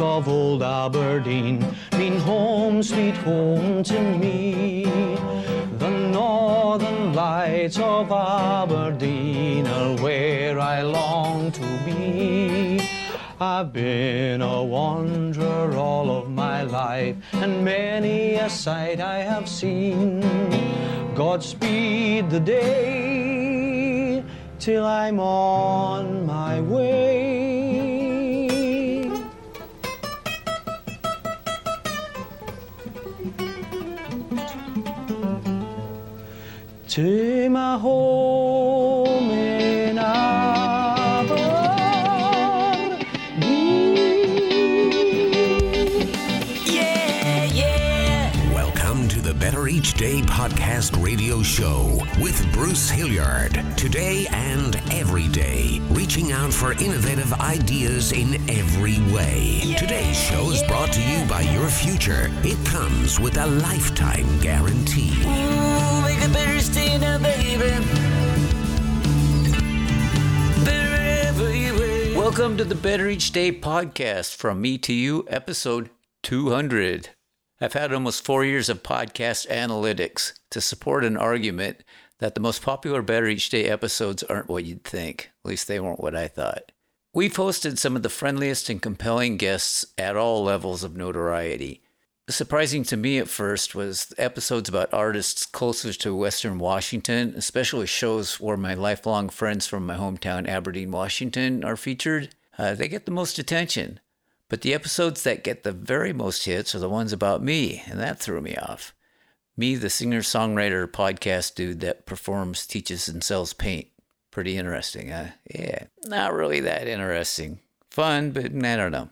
of old Aberdeen mean home, sweet home to me. The northern lights of Aberdeen are where I long to be. I've been a wanderer all of my life, and many a sight I have seen. Godspeed the day till I'm on my way. To my home in. Yeah, yeah. Welcome to the Better Each Day podcast radio show with Bruce Hilliard. Today and every day, reaching out for innovative ideas in every way. Today's show is brought to you by your future. It comes with a lifetime guarantee. Ooh, Welcome to the Better Each Day podcast from me to you, episode 200. I've had almost four years of podcast analytics to support an argument that the most popular Better Each Day episodes aren't what you'd think. At least they weren't what I thought. We've hosted some of the friendliest and compelling guests at all levels of notoriety. Surprising to me at first was episodes about artists closer to Western Washington, especially shows where my lifelong friends from my hometown, Aberdeen, Washington, are featured. Uh, they get the most attention. But the episodes that get the very most hits are the ones about me, and that threw me off. Me, the singer songwriter podcast dude that performs, teaches, and sells paint. Pretty interesting, huh? Yeah, not really that interesting. Fun, but I don't know.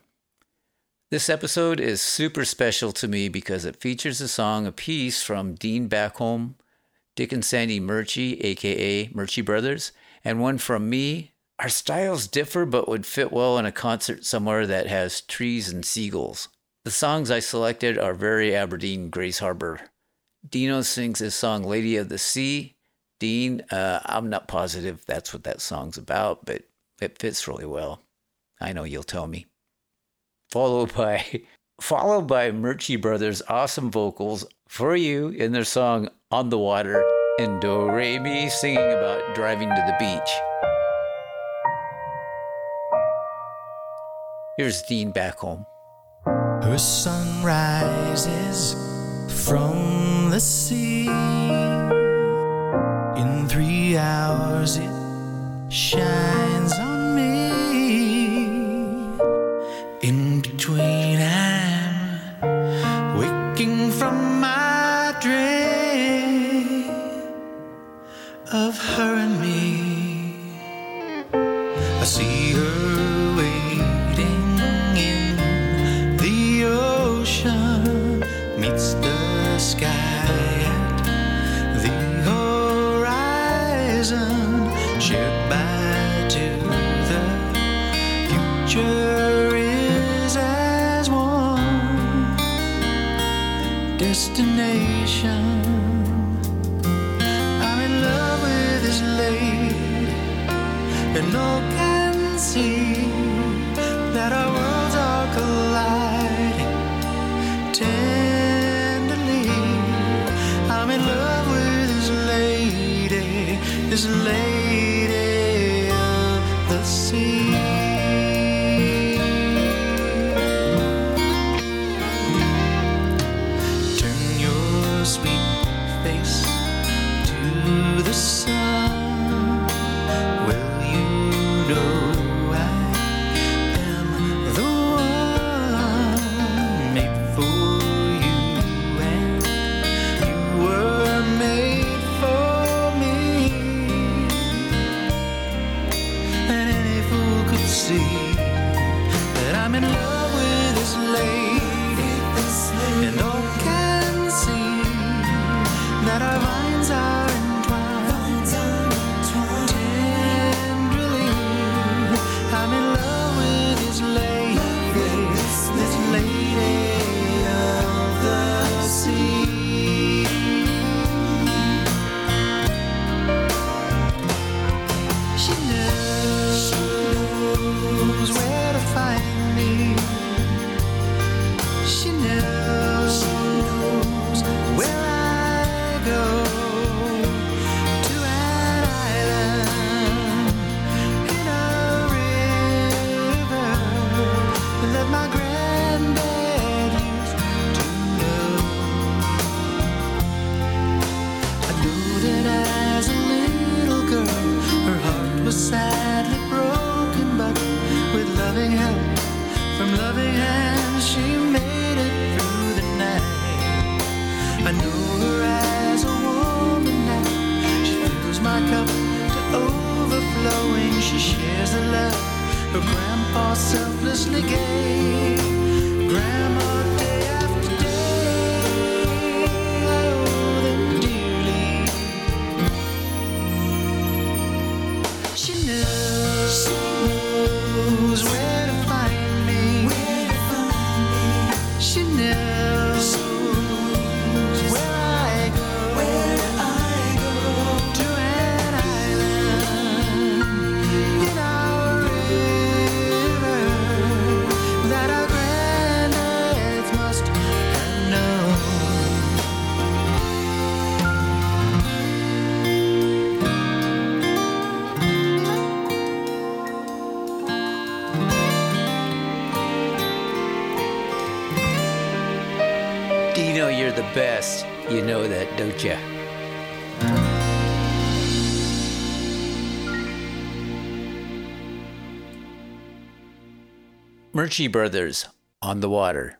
This episode is super special to me because it features a song, a piece from Dean Backholm, Dick and Sandy Murchie, aka Murchie Brothers, and one from me. Our styles differ but would fit well in a concert somewhere that has trees and seagulls. The songs I selected are very Aberdeen Grays Harbor. Dino sings his song Lady of the Sea. Dean, uh, I'm not positive that's what that song's about, but it fits really well. I know you'll tell me followed by followed by Murchie Brothers' awesome vocals for you in their song On the Water and Do Re Mi singing about driving to the beach. Here's Dean Backholm. Her sun rises from the sea. In three hours, it shines lady of the sea. That our that my grandma you're the best. You know that, don't you? Murchie Brothers on the water.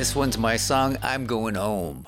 This one's my song, I'm Going Home.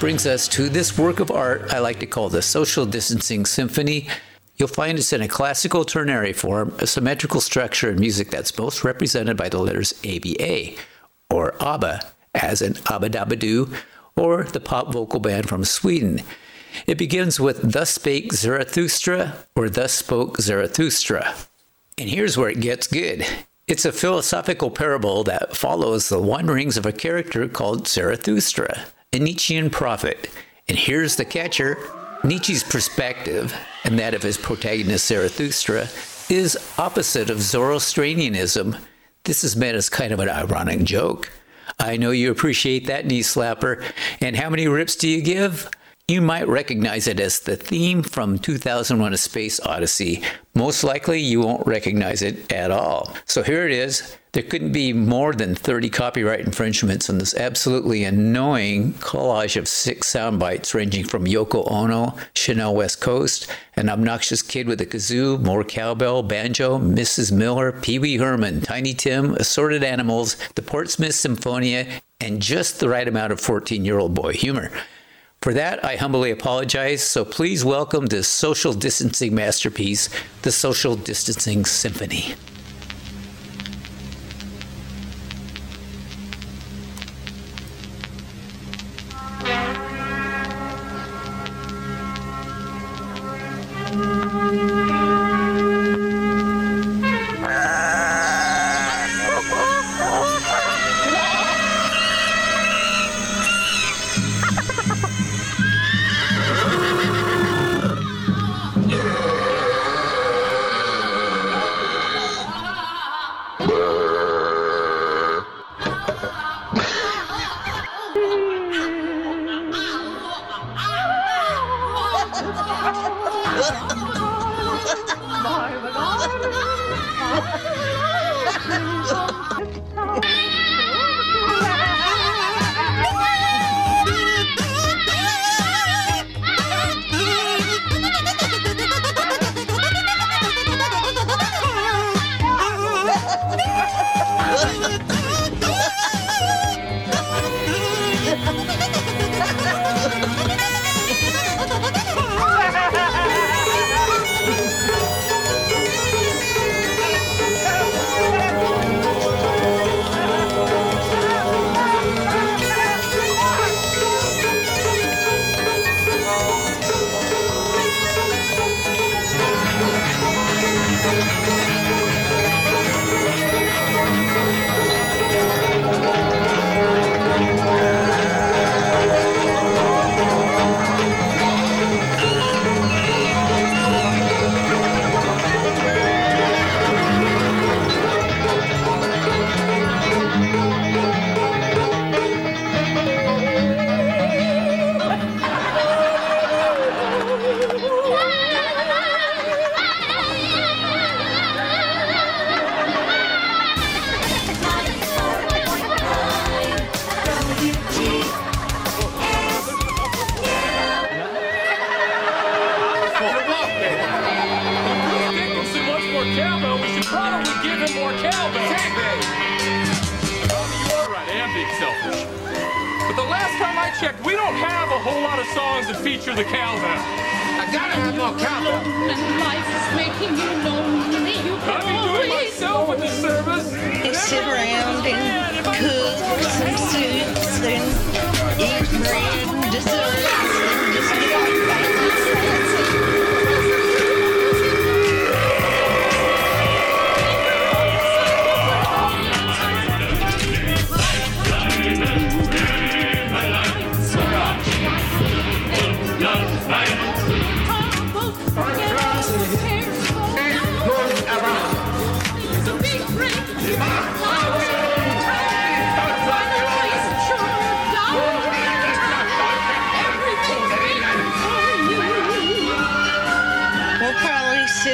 Brings us to this work of art I like to call the Social Distancing Symphony. You'll find it's in a classical ternary form, a symmetrical structure in music that's most represented by the letters ABA, or ABBA, as in Abba Dabba Doo, or the pop vocal band from Sweden. It begins with Thus Spake Zarathustra, or Thus Spoke Zarathustra. And here's where it gets good. It's a philosophical parable that follows the wanderings of a character called Zarathustra, a Nietzschean prophet. And here's the catcher Nietzsche's perspective, and that of his protagonist Zarathustra, is opposite of Zoroastrianism. This is meant as kind of an ironic joke. I know you appreciate that knee slapper. And how many rips do you give? You might recognize it as the theme from 2001 A Space Odyssey. Most likely, you won't recognize it at all. So here it is. There couldn't be more than 30 copyright infringements on this absolutely annoying collage of six sound bites ranging from Yoko Ono, Chanel West Coast, an obnoxious kid with a kazoo, more cowbell, banjo, Mrs. Miller, Pee Wee Herman, Tiny Tim, assorted animals, the Portsmouth Symphonia, and just the right amount of 14 year old boy humor. For that, I humbly apologize, so please welcome this social distancing masterpiece, the Social Distancing Symphony. Time I checked, we don't have a whole lot of songs that feature the cowbell. I gotta have more cowbell. And life is making you lonely. You I've can been doing myself with this service. They sit around and cook some soups and eat bread and desserts and just get all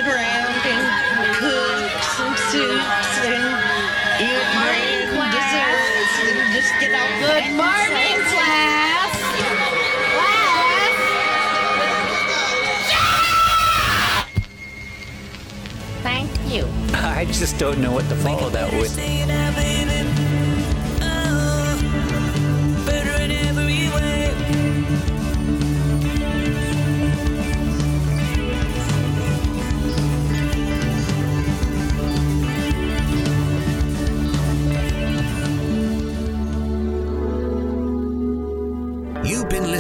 probably sit around and cook some soups and eat bread and desserts and just get all Good morning, class. Class. Thank you. I just don't know what to follow that with.